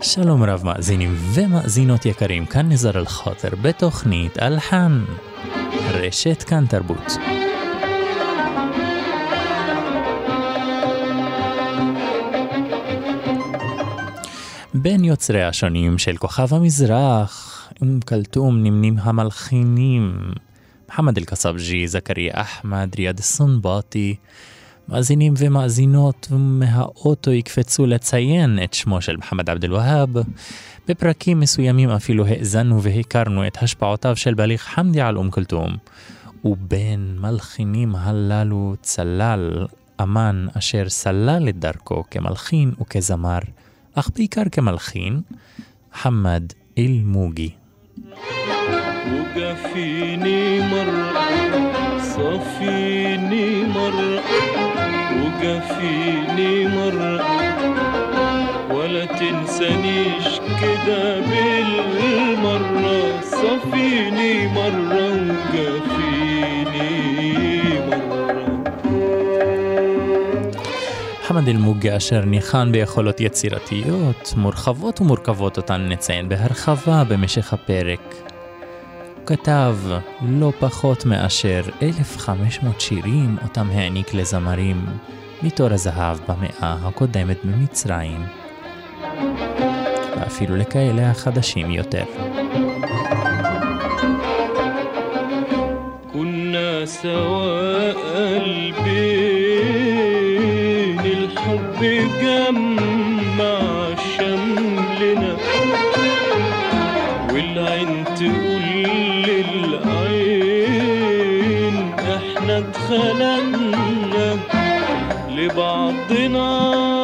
שלום רב מאזינים ומאזינות יקרים, כאן נזר אל-חוטר בתוכנית אלחן, רשת כאן תרבות. בין יוצרי השונים של כוכב המזרח, אום כלתום נמנים המלחינים, מוחמד אל-קסבג'י, זכריה אחמד, ריאד סונבאטי, מאזינים ומאזינות מהאוטו יקפצו לציין את שמו של מוחמד עבד אל-והאב. בפרקים מסוימים אפילו האזנו והכרנו את השפעותיו של בליך חמדי על אום כולתום. ובין מלחינים הללו צלל אמן אשר סלל את דרכו כמלחין וכזמר, אך בעיקר כמלחין, חמד אל-מוגי. وقفيني مرة صفيني مرة وقفيني مرة. ولا تنسانيش كده بالمرة صفيني مرة وقفيني. חמד אלמוגי אשר ניחן ביכולות יצירתיות, מורחבות ומורכבות אותן נציין בהרחבה במשך הפרק. הוא כתב לא פחות מאשר 1,500 שירים אותם העניק לזמרים מתור הזהב במאה הקודמת במצרים, ואפילו לכאלה החדשים יותר. كنا سواء الحب جمع شملنا. والعين تقول للعين إحنا اتخلقنا لبعضنا.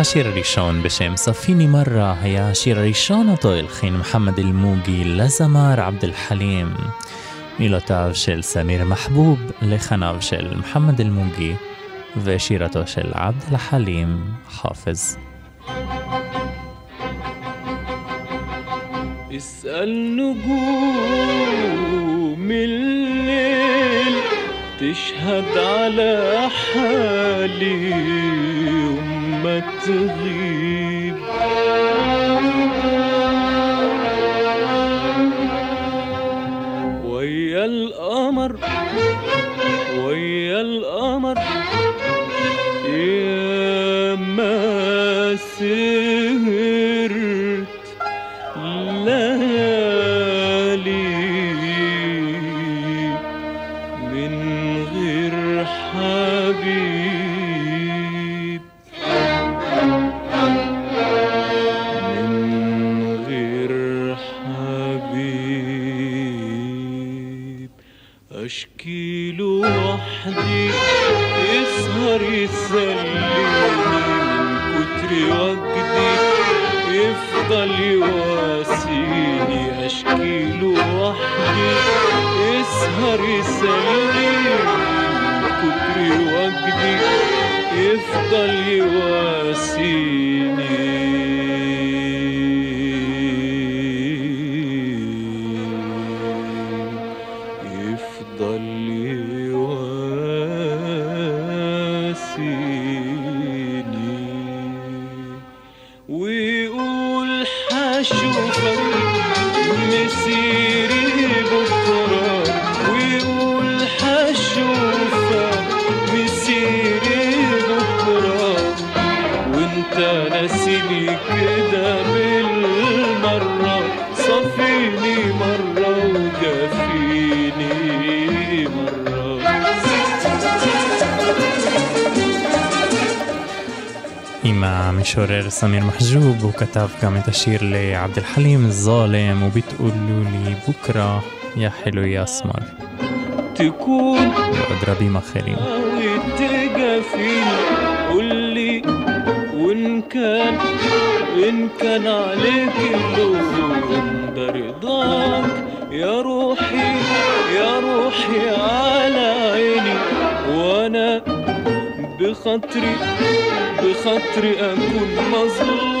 השיר הראשון בשם ספיני מרה היה השיר הראשון אותו הלחין מוחמד אל-מוגי לזמר עבד אל-חלים. מילותיו של סמיר מחבוב, לחניו של מוחמד אל-מוגי ושירתו של עבד אל-חלים חופז. اسأل نجوم الليل تشهد على حالي يوم ما تغيب ويا القمر ويا القمر. هيك عم تشير لعبد الحليم الظالم وبتقول لي بكرة يا حلو يا اسمر تكون اضربي مخالين وتجافيني قول لي وإن كان إن كان عليك اللوم برضاك. يا روحي يا روحي على عيني. وأنا بخاطري بخاطري أكون مظلوم.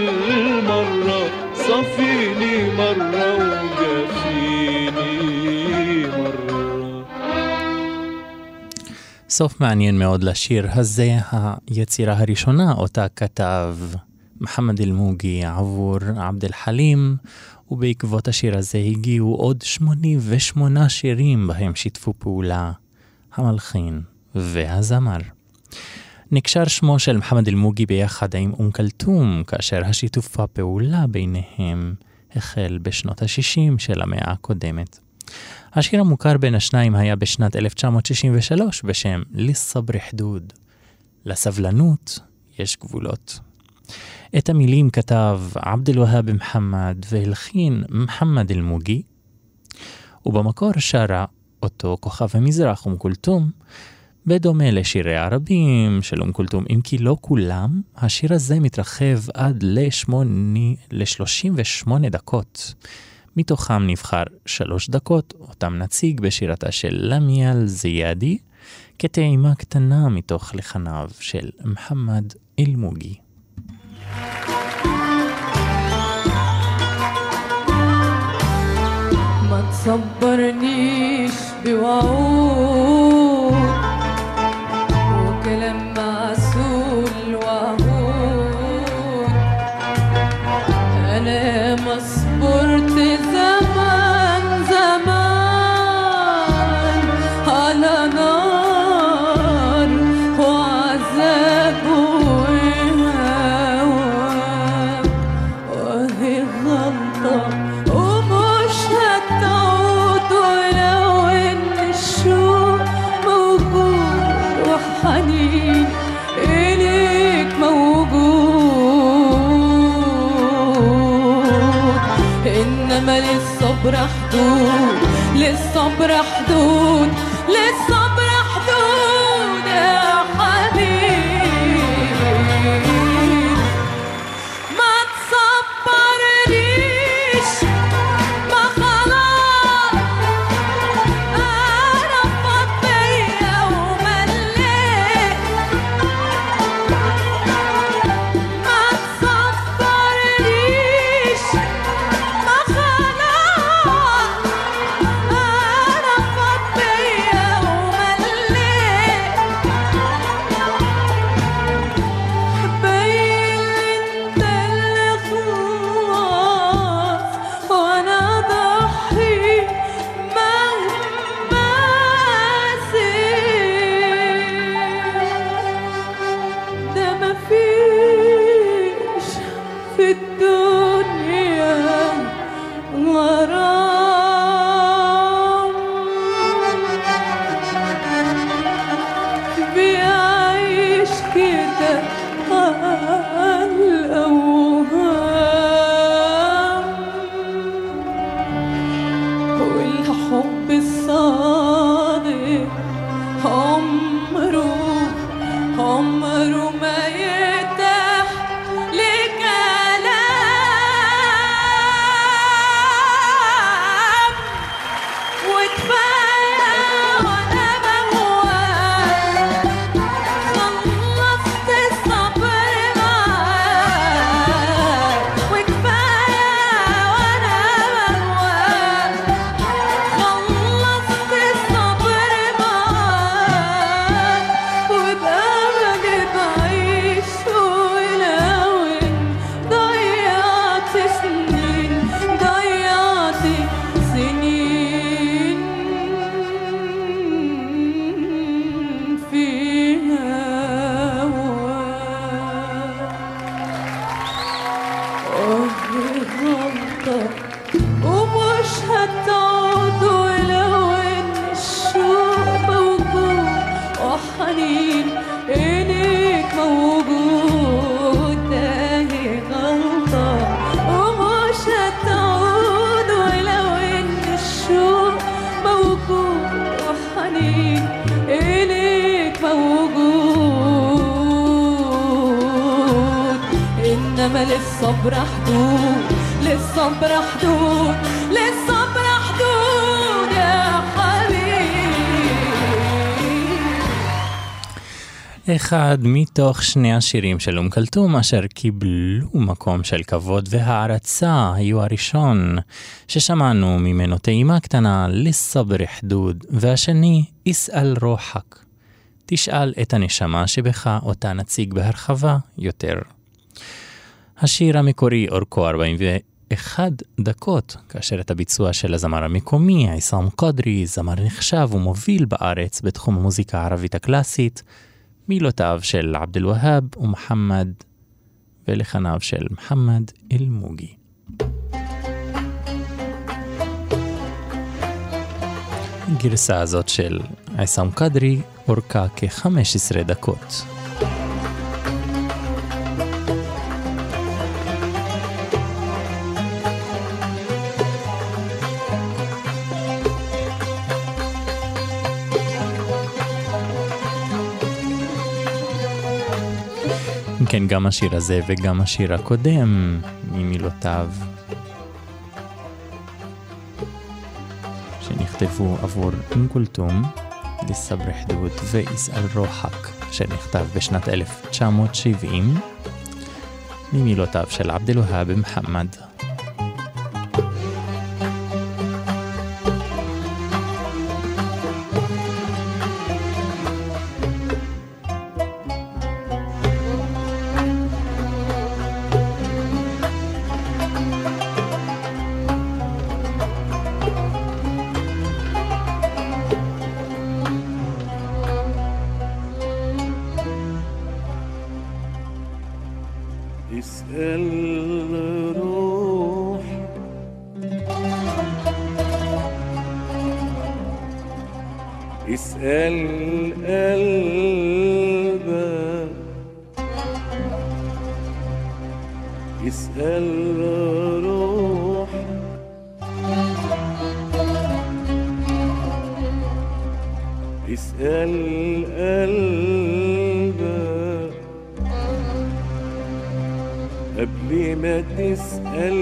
סוף מעניין מאוד לשיר הזה, היצירה הראשונה אותה כתב מוחמד אל-מוגי עבור עבד אל-חלים, ובעקבות השיר הזה הגיעו עוד 88 שירים בהם שיתפו פעולה המלחין והזמר. נקשר שמו של מוחמד אל-מוגי ביחד עם אום כלתום, כאשר השיתוף הפעולה ביניהם החל בשנות ה-60 של המאה הקודמת. השיר המוכר בין השניים היה בשנת 1963 בשם "ליסבר חדוד". לסבלנות יש גבולות. את המילים כתב עבד אל-והאב מוחמד והלחין מוחמד אל-מוגי, ובמקור שרה אותו כוכב המזרח אום כולתום, בדומה לשירי הרבים של אום כולתום, אם כי לא כולם, השיר הזה מתרחב עד ל-38 דקות. מתוכם נבחר שלוש דקות, אותם נציג בשירתה של למיאל זיאדי, כטעימה קטנה מתוך לחניו של מוחמד אל-מוגי. ما تصبرنيش بوعود للصبر אחד מתוך שני השירים של אום כלתום אשר קיבלו מקום של כבוד והערצה היו הראשון ששמענו ממנו טעימה קטנה לסבר חדוד והשני איסאל רוחק. תשאל את הנשמה שבך אותה נציג בהרחבה יותר. השיר המקורי אורכו 41 דקות, כאשר את הביצוע של הזמר המקומי, עיסאם קדרי, זמר נחשב ומוביל בארץ בתחום המוזיקה הערבית הקלאסית, מילותיו של עבד אל-והאב ומוחמד ולחניו של מוחמד אל-מוגי. הגרסה הזאת של עיסאם קדרי אורכה כ-15 דקות. כן, גם השיר הזה וגם השיר הקודם, ממילותיו שנכתבו עבור אום כולתום, לסבר חדוד ויסאל רוחק, שנכתב בשנת 1970, ממילותיו של עבד אל-והאב מוחמד. اسأل قلبك اسأل روح. اسأل قلبك قبل ما تسأل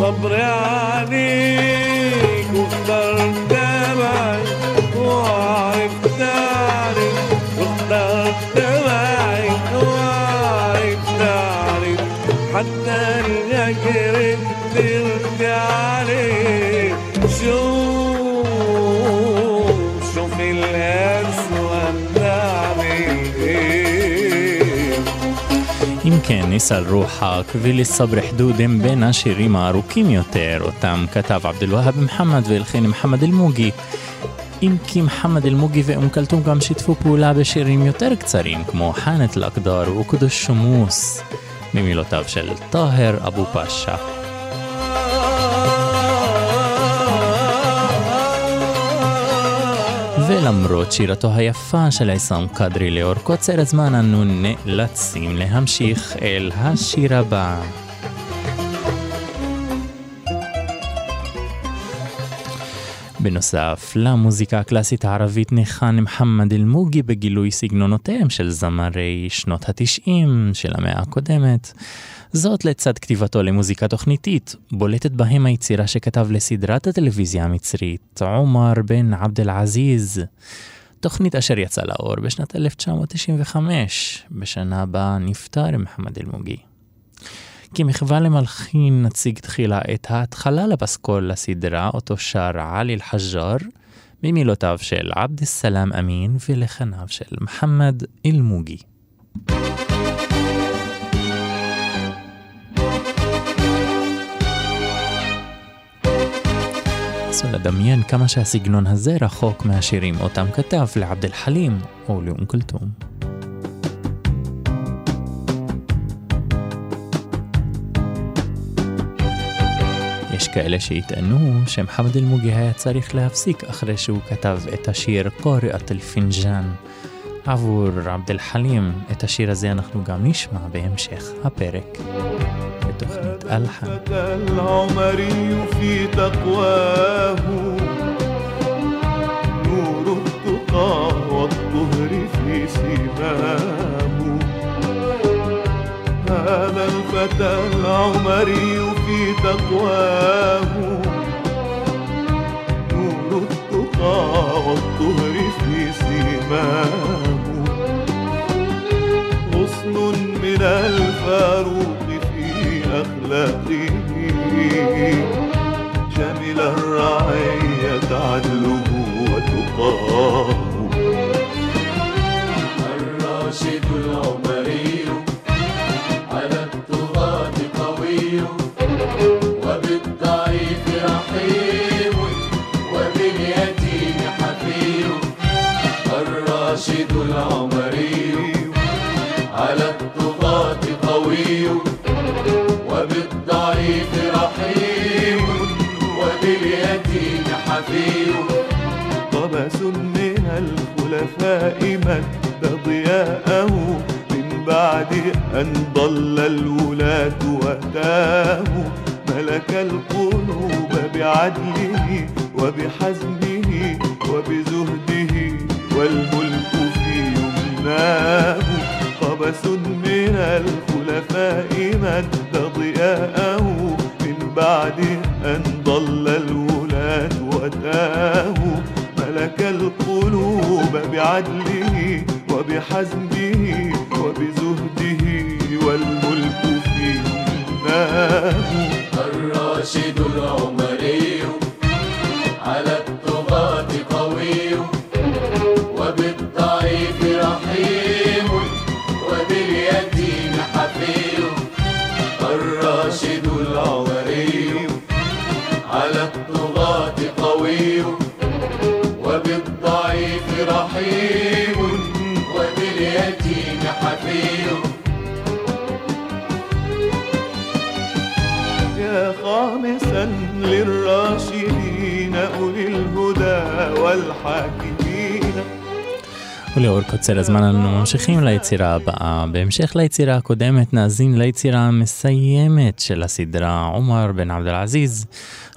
صبري כן, ניסל רוחק ולסבר חדוד הם בין השירים הארוכים יותר, אותם כתב עבד אל-והאב מוחמד והלחין מוחמד אל-מוגי. אם כי מוחמד אל-מוגי ואום כלתום גם שיתפו פעולה בשירים יותר קצרים, כמו חאנת אל-אקדר וקדוש שמוס, ממילותיו של טאהר אבו פאשה. ולמרות שירתו היפה של עיסאם קדרי לאור קוצר הזמן, אנו נאלצים להמשיך אל השיר הבא. בנוסף למוזיקה הקלאסית הערבית ניחן מוחמד אל-מוגי בגילוי סגנונותיהם של זמרי שנות התשעים של המאה הקודמת. זאת לצד כתיבתו למוזיקה תוכניתית, בולטת בהם היצירה שכתב לסדרת הטלוויזיה המצרית עומר בן עבד אל-עזיז. תוכנית אשר יצאה לאור בשנת 1995, בשנה בה נפטר מוחמד אל-מוגי. כמחווה למלחין נציג תחילה את ההתחלה לפסקול לסדרה, אותו שר עלי אל-חג'אר, במילותיו של עבד א-סלאם אמין ולחניו של מוחמד אל-מוגי. נסו לדמיין כמה שהסגנון הזה רחוק מהשירים אותם כתב לעבד אל-חלים או לאום כולתום. יש כאלה שיטענו שמחמד אל-מוגי היה צריך להפסיק אחרי שהוא כתב את השיר קוריאת אל-פינג'אן עבור עבד אל-חלים. את השיר הזה אנחנו גם נשמע בהמשך הפרק. بتغنية ألحن. العمري في تقواه. نور التقى والطهر في سماه. هذا الفتى العمري في تقواه. نور التقى والطهر في سماه. غصن من الفاروق في أخلاقه شمل الرعية عدله وتقاه حفي طبس من الخلفاء مد ضياءه من بعد أن ضل الولاة وتاه ملك القلوب بعدله وبحزمه وبزهده والملك في يمناه. قبس من الخلفاء مد ضياءه من بعد أن ضل الولاة وتاه ملك القلوب بعدله وبحزمه وبزهده والملك في يمناه الراشد العمري رحيم وباليتيم حفي يا خامسا للراشدين أولي الهدى والحاكمين ולאור קוצר הזמן אנו ממשיכים ליצירה הבאה. בהמשך ליצירה הקודמת נאזין ליצירה המסיימת של הסדרה עומר בן עבד אל-עזיז,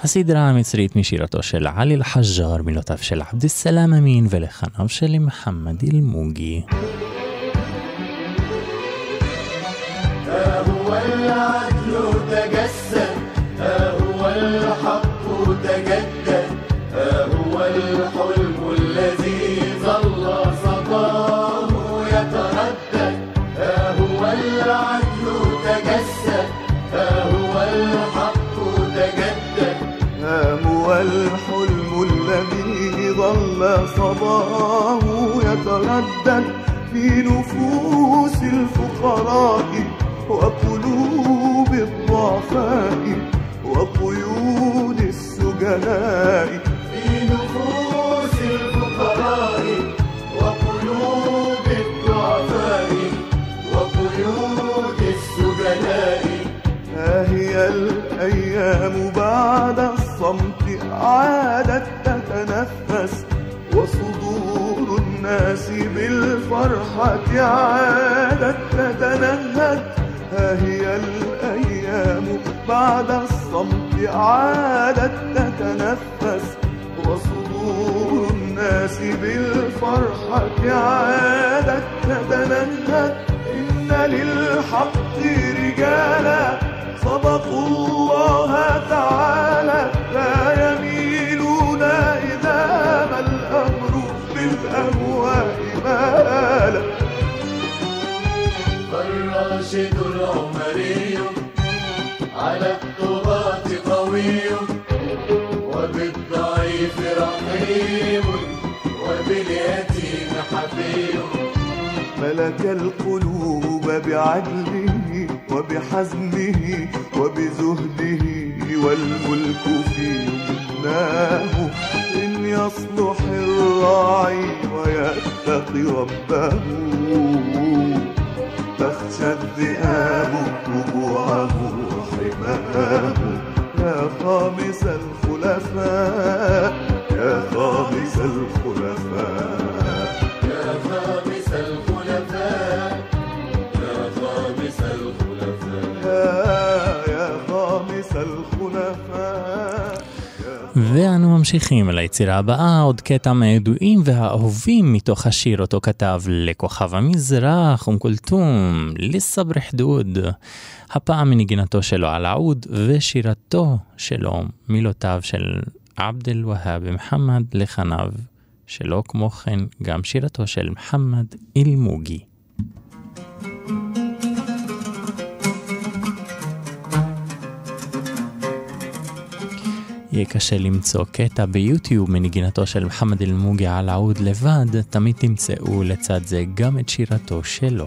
הסדרה המצרית משירתו של עלי אל-חג'אר, מילותיו של עבד א-סלאם אמין ולחניו של מוחמד אל-מוגי. في نفوس الفقراء وقلوب الضعفاء وقيود السجناء في نفوس الفقراء وقلوب الضعفاء وقيود السجناء ها هي الأيام بعد الصمت؟ عادت تتنفس وصدور الناس بالفرحة عادت تتنهد. ها هي الأيام بعد الصمت عادت تتنفس. وصدور الناس بالفرحة عادت تتنهد. إن للحق رجالا صدقوا الله تعالى. مالا فالراشد العمري على الطغاة قوي وبالضعيف رحيم وباليتيم حفي ملك القلوب بعدله وبحزمه وبزهده والملك في يمناه يصلح الراعي ويتقي ربه. تخشى الذئاب ربوعه وحماه. يا خامس الخلفاء يا خامس الخلفاء. ואנו ממשיכים אל היצירה הבאה, עוד קטע מהידועים והאהובים מתוך השיר אותו כתב לכוכב המזרח, אום כולתום, לסבר חדוד. הפעם מנגינתו שלו על העוד ושירתו שלו, מילותיו של עבד אל-והאב מוחמד לחניו, שלו כמו כן גם שירתו של מוחמד אל-מוגי. יהיה קשה למצוא קטע ביוטיוב מנגינתו של מוחמד אל-מוגי על העוד לבד, תמיד תמצאו לצד זה גם את שירתו שלו.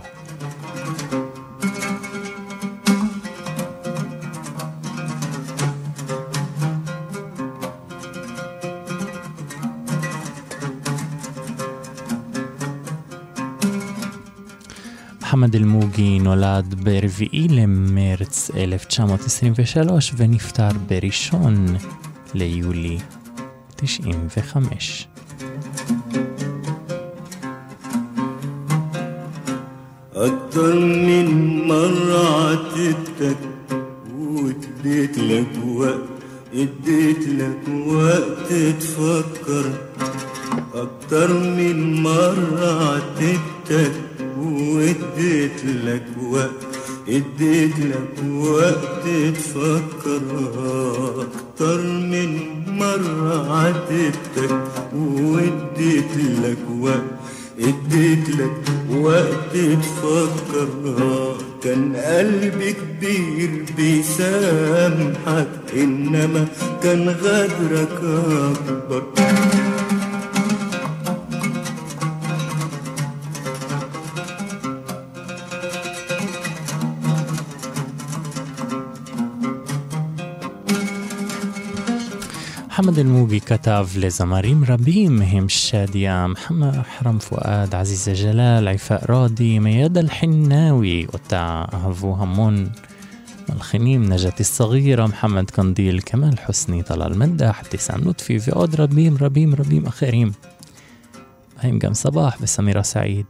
מוחמד אל-מוגי נולד ב-4 למרץ 1923 ונפטר בראשון ליולי 95. أكتر من مرة عاتبتك واديت لك وقت اديت لك وقت تفكر أكتر من مرة عاتبتك واديت لك وقت اديت لك وقت تفكر أكتر من مرة عاتبتك وإديت لك وقت إديت لك وقت تفكر. كان قلبي كبير بيسامحك إنما كان غدرك أكبر. محمد الموبي كتب لزماريم ربيم مهم شادية محمد حرم فؤاد عزيزة جلال عفاء رادي ميادة الحناوي وتع أهفو همون الخنيم نجاة الصغيرة محمد قنديل كمال حسني طلال مداح ابتسام لطفي في عود ربيم ربيم ربيم أخيريم هيم قام صباح بسميرة سعيد.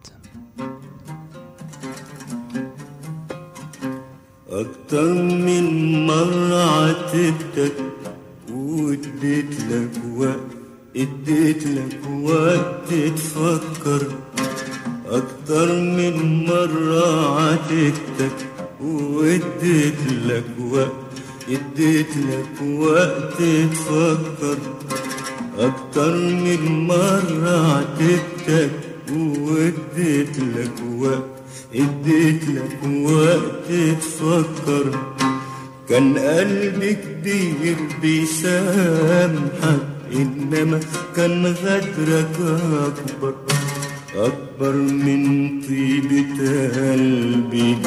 أكتر من مرة عتبتك واديت لك وقت اديت لك وقت تفكر. أكتر من مرة عاتبتك واديت لك وقت اديت لك وقت تفكر. أكتر من مرة عاتبتك واديت لك وقت اديت لك وقت تفكر. كان قلبي كبير بيسامحك إنما كان غدرك أكبر. أكبر من طيبة قلبي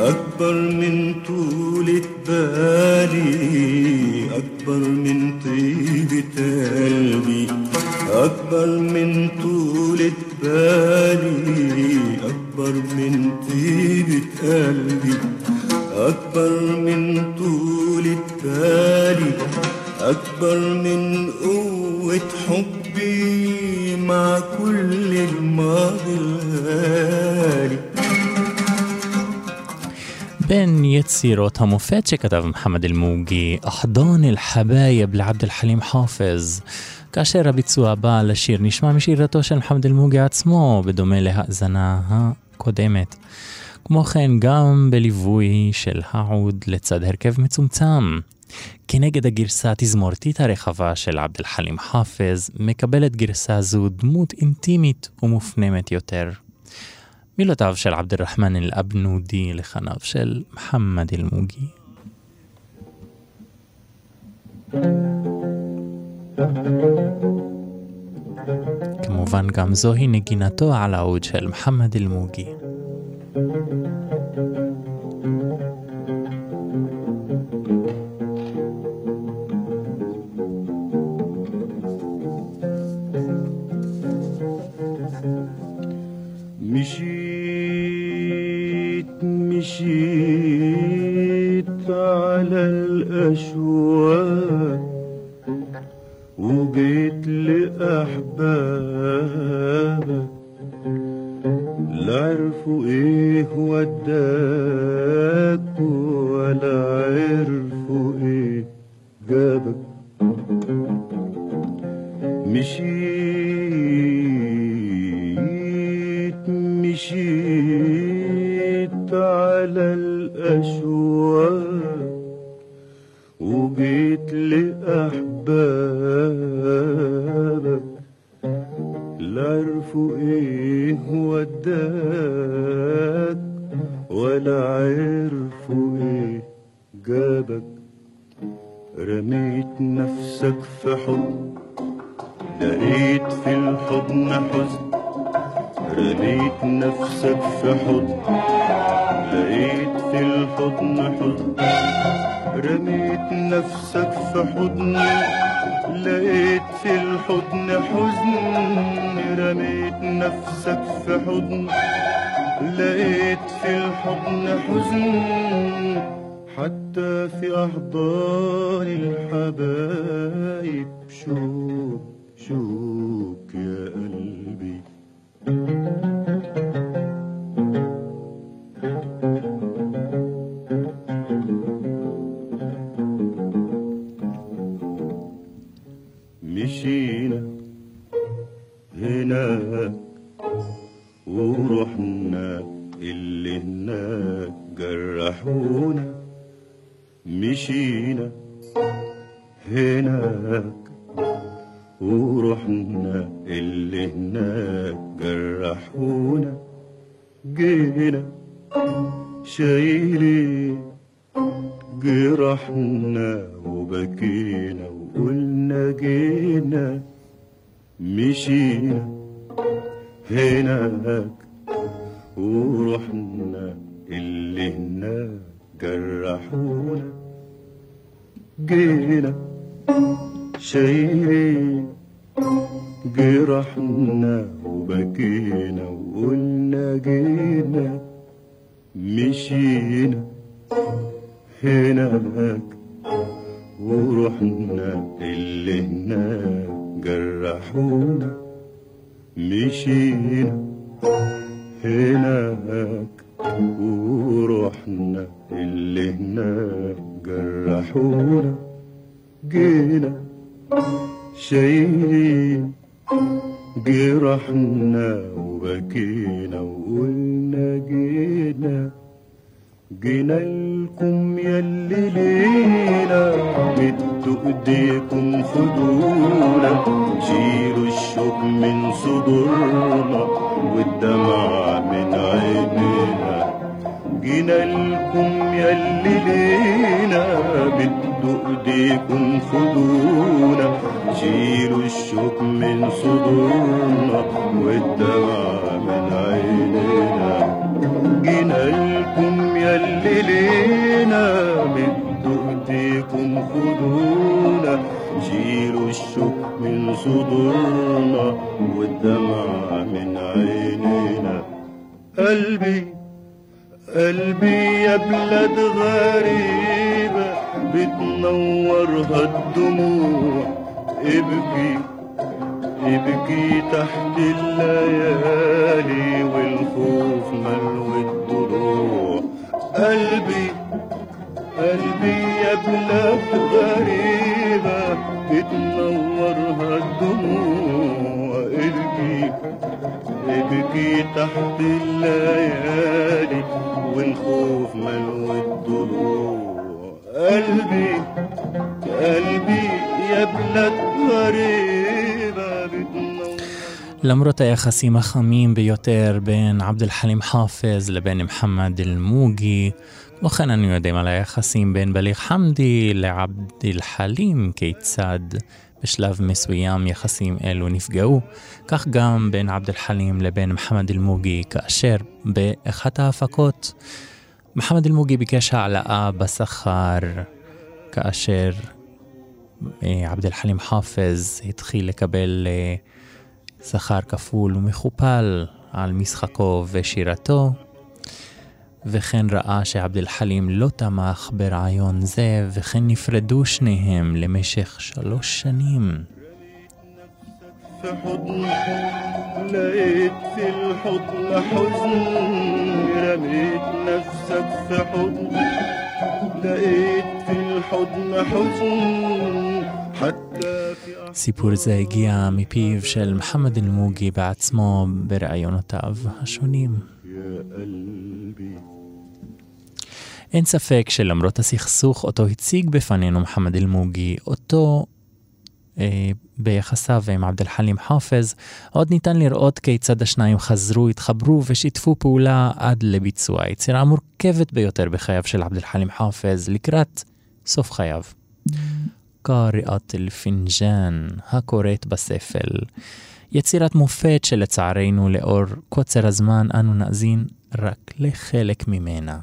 أكبر من طولة بالي أكبر من طيبة قلبي أكبر من طولة بالي أكبر من طيبة قلبي. أكبر من طولة بالي أكبر من قوة حبي مع كل الماضي الغالي בין יצירות המופת שכתב מחמד אל-מוגי, אחדון אל-חבאייב לעבד אל-חלים חאפז. כאשר הביצוע הבא לשיר נשמע משירתו של מחמד אלמוגי עצמו, בדומה להאזנה הקודמת. כמו כן, גם בליווי של העוד לצד הרכב מצומצם. כנגד הגרסה התזמורתית הרחבה של עבד אל-חלים חאפז, מקבלת גרסה זו דמות אינטימית ומופנמת יותר. מילותיו של עבד אל-רחמן אל-אבנודי לחניו של מחמד אל-מוגי. כמובן גם זוהי נגינתו על העוד של מחמד אל-מוגי. ايديكم خدونا شيلوا الشوك من صدورنا والدمع من عينينا. جينا لكم ياللي لينا مدوا ايديكم خدونا شيلوا الشوك من صدورنا والدمع من عينينا. قلبي قلبي يا بلاد غريبة بتنورها الدموع. ابكي ابكي تحت الليالي والخوف ملو الضلوع. قلبي قلبي يا بلاد غريبة بتنورها الدموع. ابكي ابكي تحت الليالي والخوف ملو الضلوع. قلبي قلبي يا بلاد غريبة بتنور למרות היחסים החמים ביותר בין עבד אל-חלים חאפז לבין מוחמד אל-מוגי, כמו כן אנו יודעים על היחסים בין בליג חמדי לעבד אל-חלים, כיצד בשלב מסוים יחסים אלו נפגעו, כך גם בין עבד אל-חלים לבין מוחמד אל-מוגי, כאשר באחת ההפקות מוחמד אל-מוגי ביקש העלאה בשכר, כאשר אה, עבד אל-חלים חאפז התחיל לקבל אה, שכר כפול ומכופל על משחקו ושירתו, וכן ראה שעבד אל-חלים לא תמך ברעיון זה, וכן נפרדו שניהם למשך שלוש שנים. في حضن لقيت في الحضن حزن رميت نفسك في حضن لقيت في الحضن حزن حتى في סיפור זה הגיע מפיו של מוחמד אל-מוגי בעצמו בראיונותיו השונים. يا قلبي אין ספק שלמרות הסכסוך אותו הציג בפנינו מוחמד אל-מוגי, אותו אה, ביחסיו עם עבד אל-חלים חאפז, עוד ניתן לראות כיצד השניים חזרו, התחברו ושיתפו פעולה עד לביצוע היצירה המורכבת ביותר בחייו של עבד אל-חלים חאפז לקראת סוף חייו. קאריאת אל-פינג'אן, הקוראת בספל. יצירת מופת שלצערנו לאור קוצר הזמן אנו נאזין רק לחלק ממנה.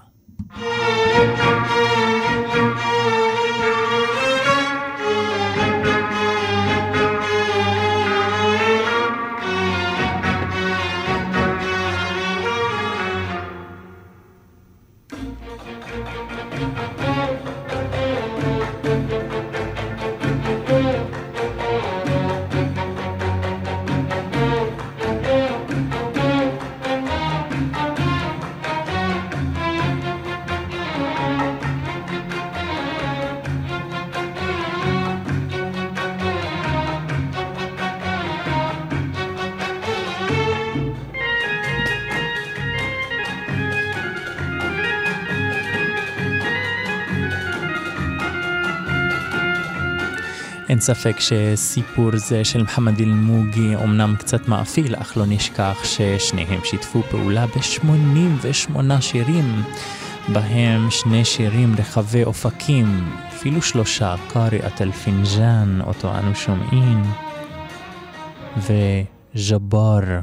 אין ספק שסיפור זה של מוחמד אל-מוגי אומנם קצת מאפיל, אך לא נשכח ששניהם שיתפו פעולה ב-88 שירים, בהם שני שירים רחבי אופקים, אפילו שלושה, קאריאת אל-פינג'אן, אותו אנו שומעים, וג'בר.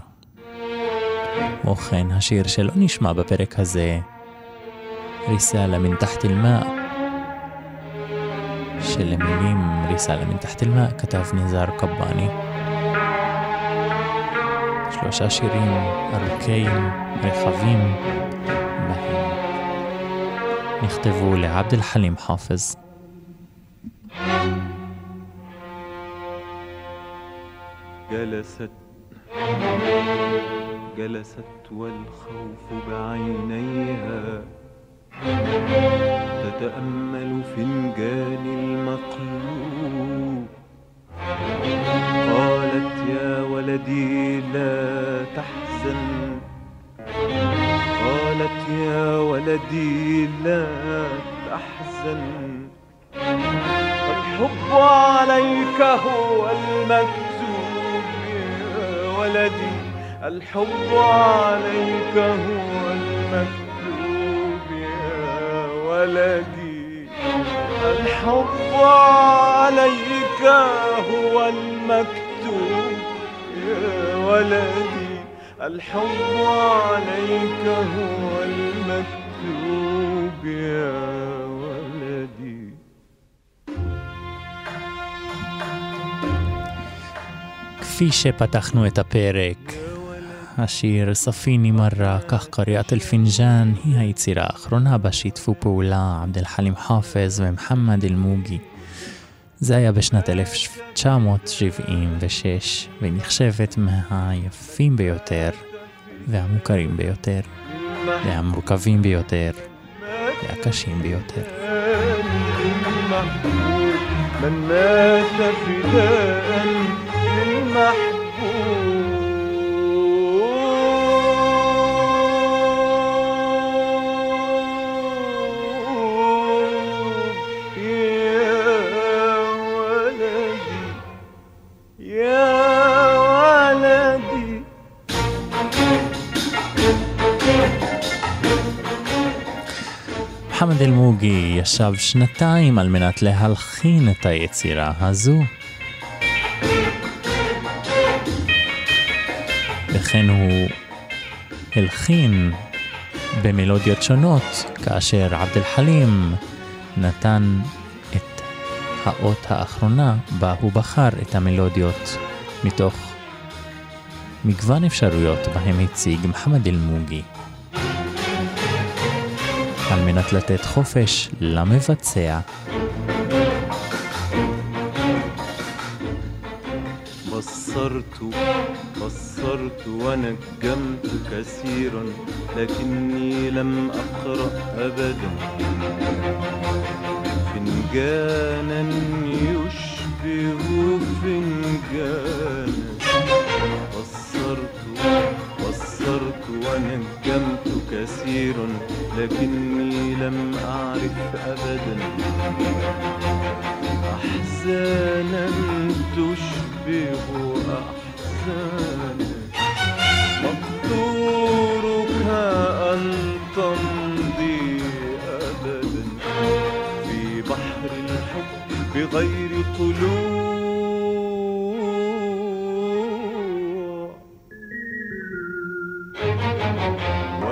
כמו כן, השיר שלא נשמע בפרק הזה, ריסאלה מן תחת אל-מאא. שלמילים ריסאלה מן תחת אל-מאא כתב ניזאר קבאני. שלושה שירים ארוכים, רחבים, בהם נכתבו לעבד אל-חלים חאפז. جلست جلست والخوف بعينيها تتأمل فنجان المقلوب. قالت يا ولدي لا تحزن. قالت يا ولدي لا تحزن. الحب عليك هو المكتوب يا ولدي. الحب عليك هو المكتوب ولدي الحب عليك هو المكتوب يا ولدي الحب عليك هو المكتوب يا ولدي כפי שפתחנו את הפרק, השיר ספיני מרה, כך קריאת אל-פינג'אן, היא היצירה האחרונה בה שיתפו פעולה עבד אל-חלים חאפז ומוחמד אל-מוגי. זה היה בשנת 1976, והיא נחשבת מהיפים ביותר, והמוכרים ביותר, והמורכבים ביותר, והקשים ביותר. المحبوب من مات فداء للمحبوب אלמוגי ישב שנתיים על מנת להלחין את היצירה הזו. וכן הוא הלחין במלודיות שונות, כאשר עבד אל חלים נתן את האות האחרונה בה הוא בחר את המלודיות מתוך מגוון אפשרויות בהם הציג מוחמד אל-מוגי. על מנת לתת חופש למבצע. بصرت بصرت ونجمت كثيرا لكني لم أقرأ أبدا فنجانا يشبه فنجانا كثيرا لكني لم أعرف أبدا. أحزانا تشبه أحزانا. مقدورك أن تمضي أبدا. في بحر الحب بغير طلوع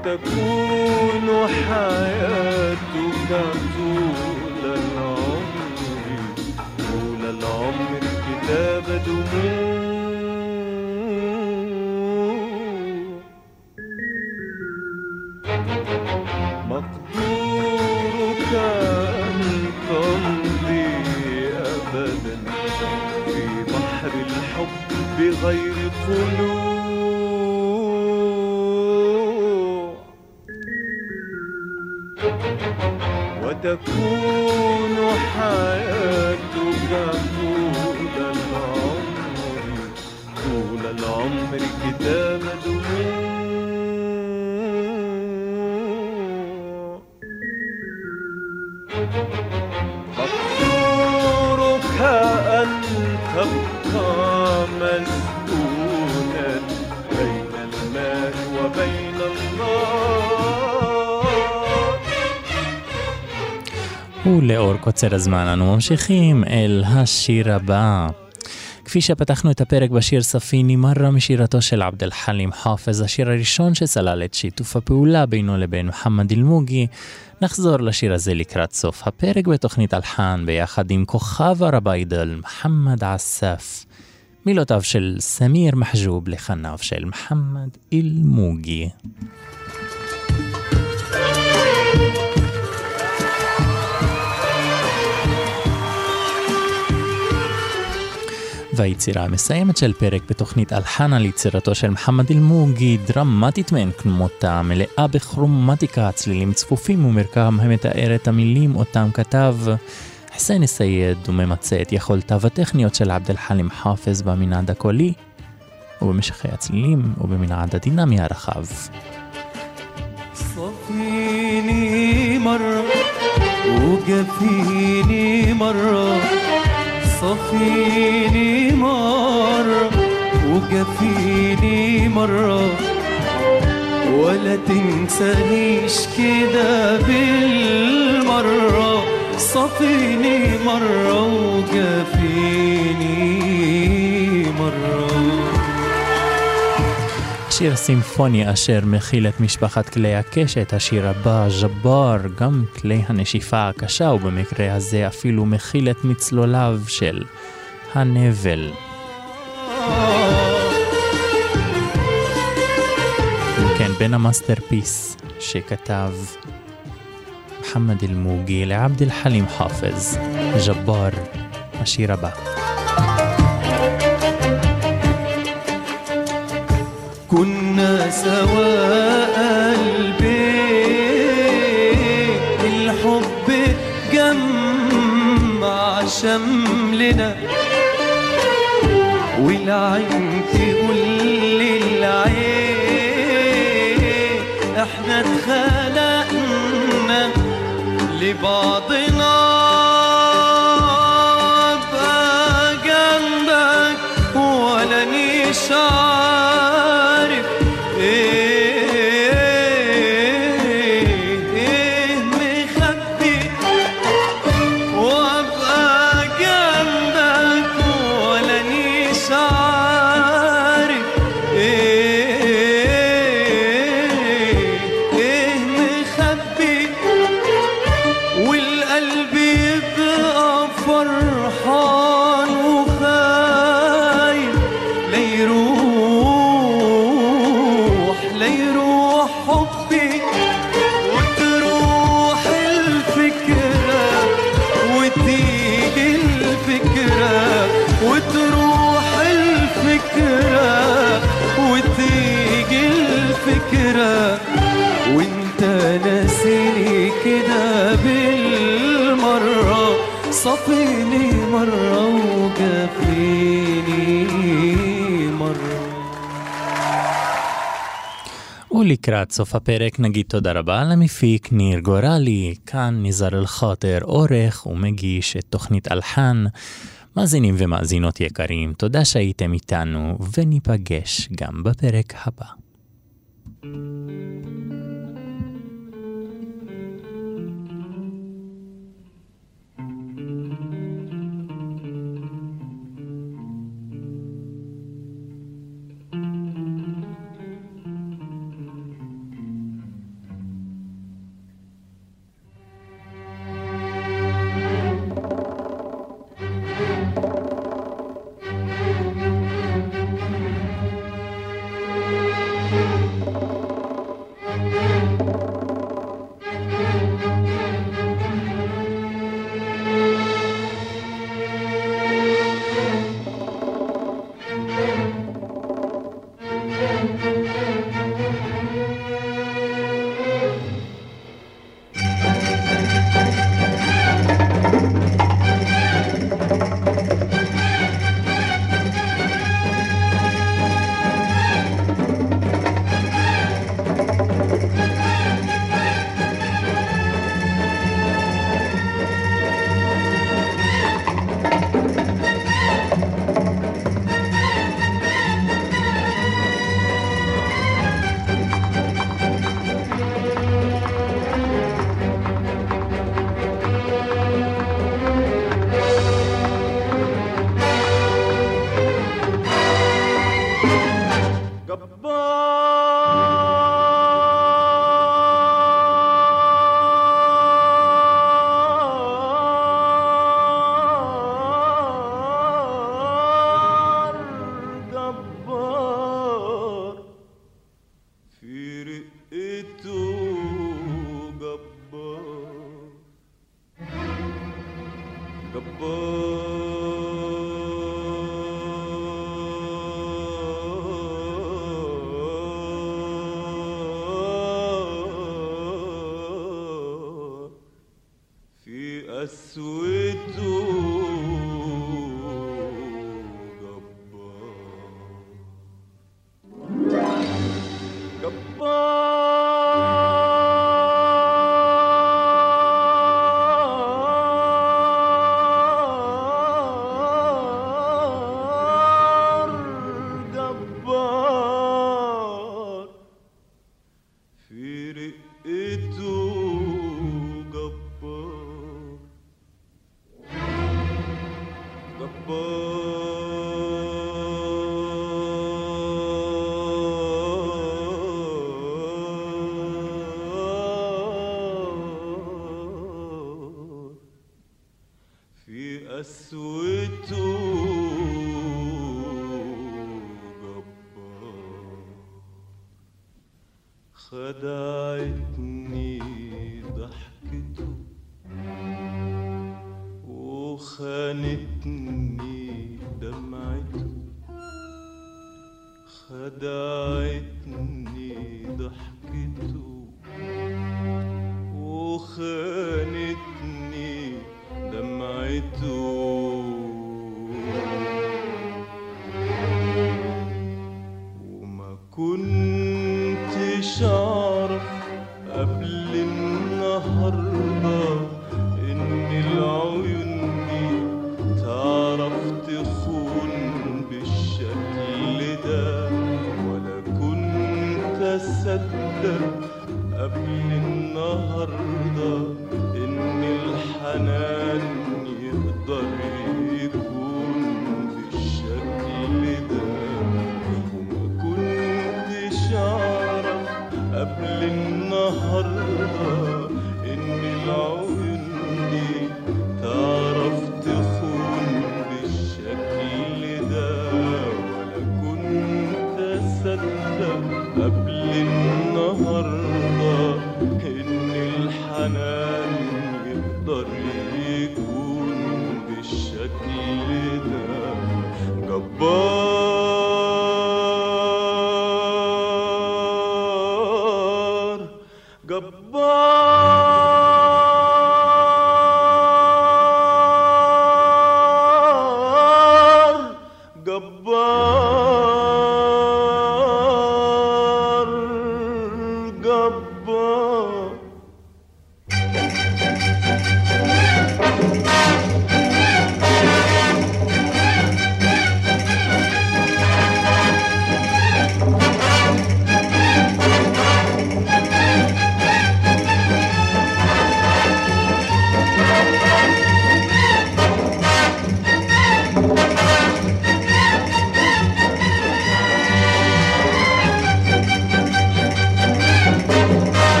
وتكون حياتك طول العمر. طول العمر كتاب دموع. مقدورك أن تمضي أبدا. في بحر الحب بغير طلوع. קוצר הזמן אנו ממשיכים אל השיר הבא. כפי שפתחנו את הפרק בשיר ספיני מרה משירתו של עבד אל חלים חאפז, השיר הראשון שסלל את שיתוף הפעולה בינו לבין מוחמד אל-מוגי, נחזור לשיר הזה לקראת סוף הפרק בתוכנית אלחן ביחד עם כוכב הרביידל מוחמד עסף. מילותיו של סמיר מחג'וב לחניו של מוחמד אל-מוגי. והיצירה המסיימת של פרק בתוכנית אלחן על יצירתו של מוחמד אל-מוגי, דרמטית מאין כמותה, מלאה בכרומטיקה, צלילים צפופים ומרקם המתאר את המילים אותם כתב חסיין א-סייד וממצה את יכולותיו הטכניות של עבד אל-חלים חאפז במנעד הקולי ובמשכי הצלילים ובמנעד הדינמי הרחב. صفيني مرة صفيني مرة وجفيني مرة. ولا تنسانيش كده بالمرة. صفيني مرة وجفيني مرة. שיר סימפוני אשר מכיל את משפחת כלי הקשת, השיר הבא, ג'בר, גם כלי הנשיפה הקשה, ובמקרה הזה אפילו מכיל את מצלוליו של הנבל. כן, בין המאסטרפיס שכתב מוחמד אל-מוגי לעבד אל-חלים חאפז, ג'בר, השיר הבא. كنا سوا قلبي الحب جمع شملنا. والعين تقول للعين إحنا اتخلقنا لبعضنا. עד סוף הפרק נגיד תודה רבה למפיק ניר גורלי, כאן נזר אל-חוטר, עורך ומגיש את תוכנית אלחן. מאזינים ומאזינות יקרים, תודה שהייתם איתנו, וניפגש גם בפרק הבא. Rasul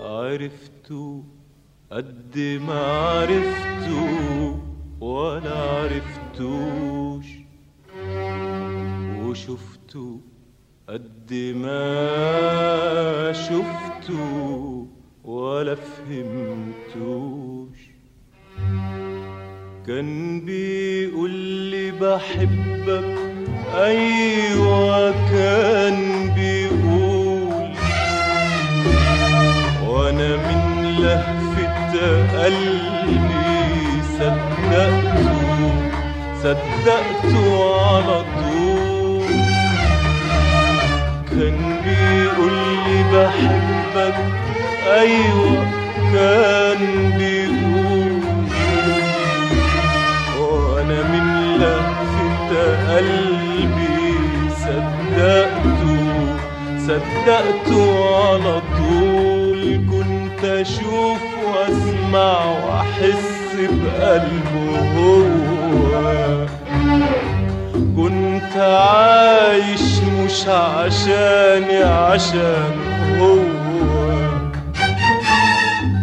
عرفته قد ما عرفته ولا عرفتوش. وشفته قد ما شفته ولا فهمتوش. كان بيقول لي بحبك أيوه كان قلبي صدقته صدقته على طول. كان بيقول لي بحبك أيوه كان بيقول. وأنا من لهفة قلبي صدقته صدقته على طول. كنت أشوف واسمع وأحس بقلبه هو كنت عايش مش عشاني عشان هو.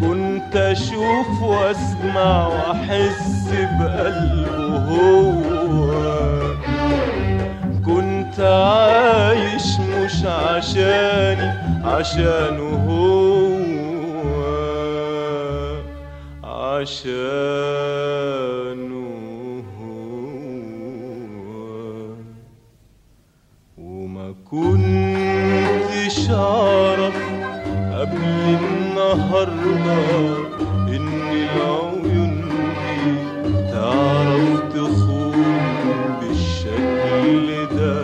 كنت أشوف وأسمع وأحس بقلبه هو كنت عايش مش عشاني عشانه. هو عشانه هو وما كنتش اعرف قبل النهارده ان العيون دي تعرف تخون بالشكل ده.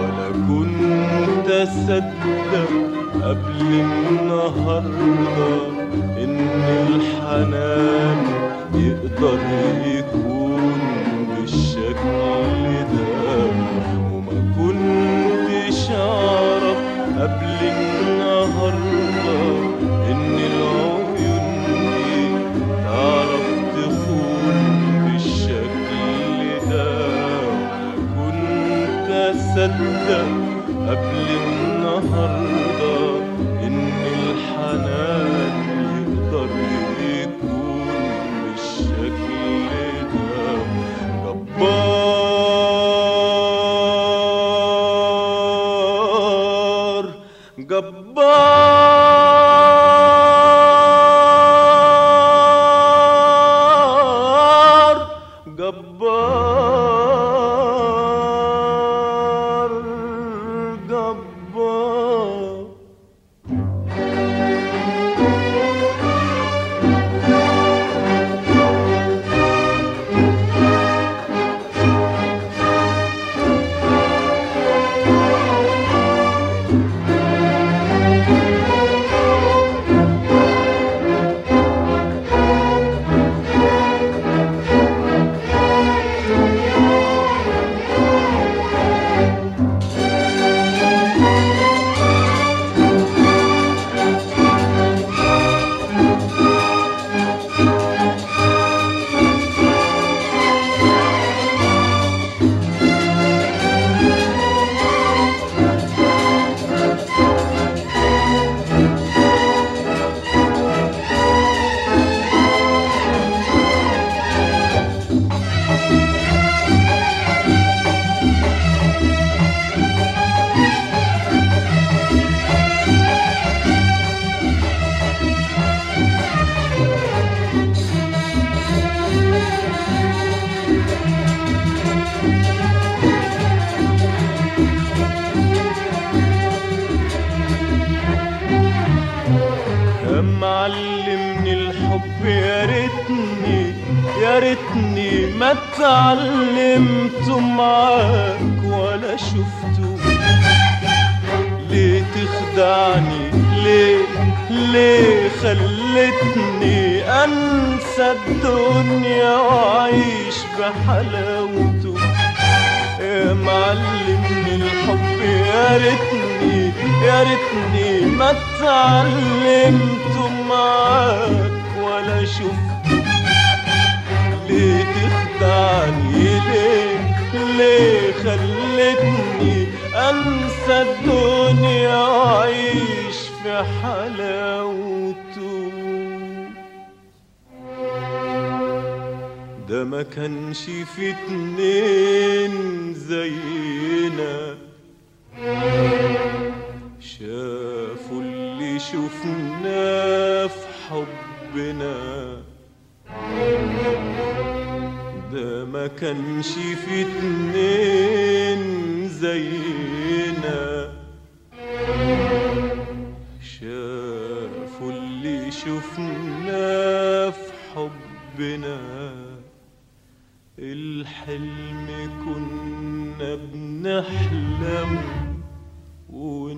ولا كنت أصدق قبل النهارده yolları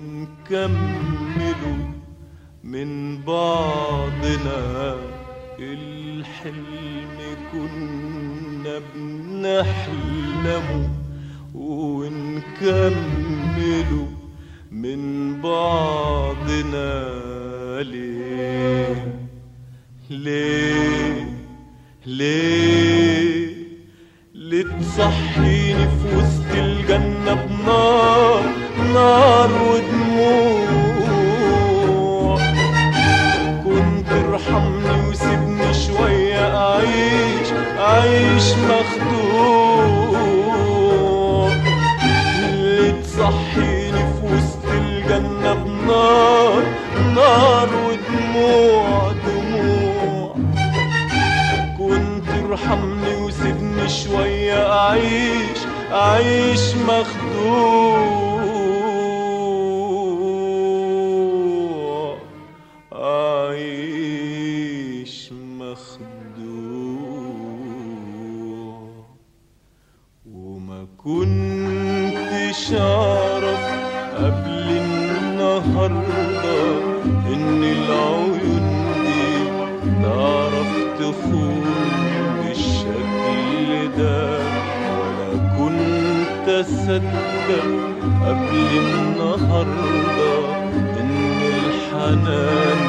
نكمله من بعضنا الحلم كنا بنحلمه ونكمل من بعضنا ليه؟ ليه؟ ليه؟ لتصحيني في وسط الجنة بنار نار ودنار عيش عيش مخدوم. تصدق قبل النهارده إن الحنان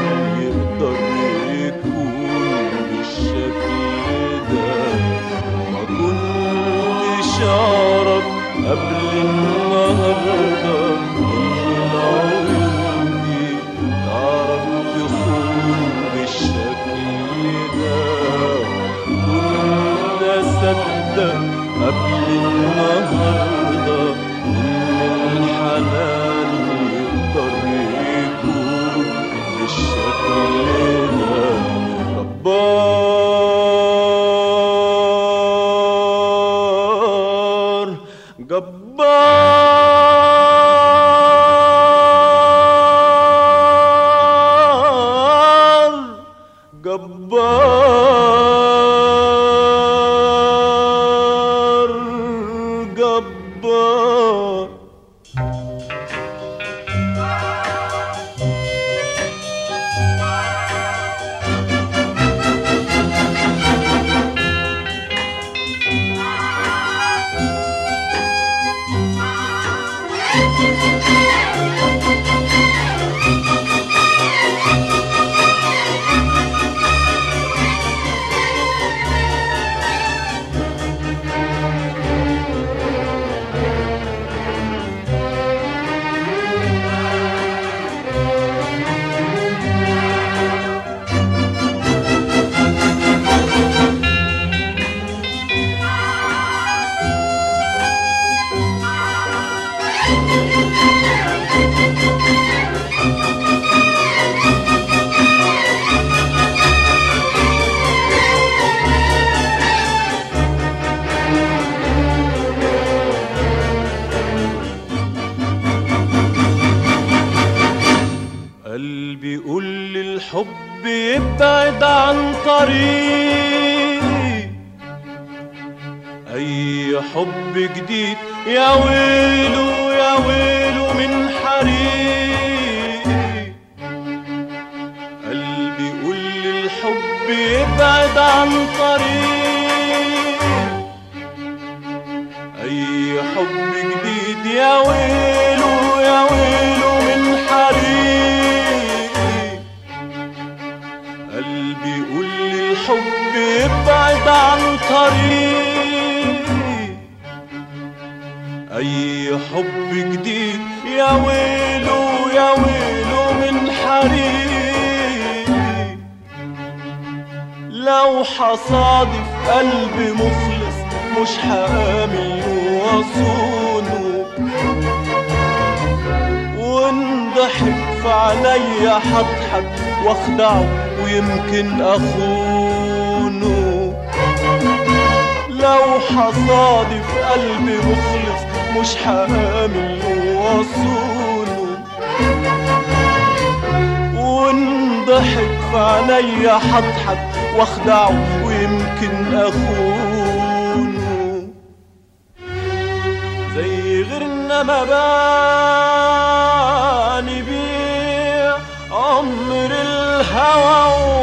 يقدر يكون بالشكل ده ما كنتش أعرف قبل النهارده إن العيون تكون بالشكل ده كنت Hep bin baharda cantarei. لو حصادف قلبي مخلص مش حامل وصونه وانضحك في عينيا هضحك واخدعه ويمكن أخونه. لو حصادف قلبي مخلص مش حامل وصونه وانضحك في عينيا هضحك واخدعه ويمكن أخونه. زي غيرنا ما باني بيه عمر الهوى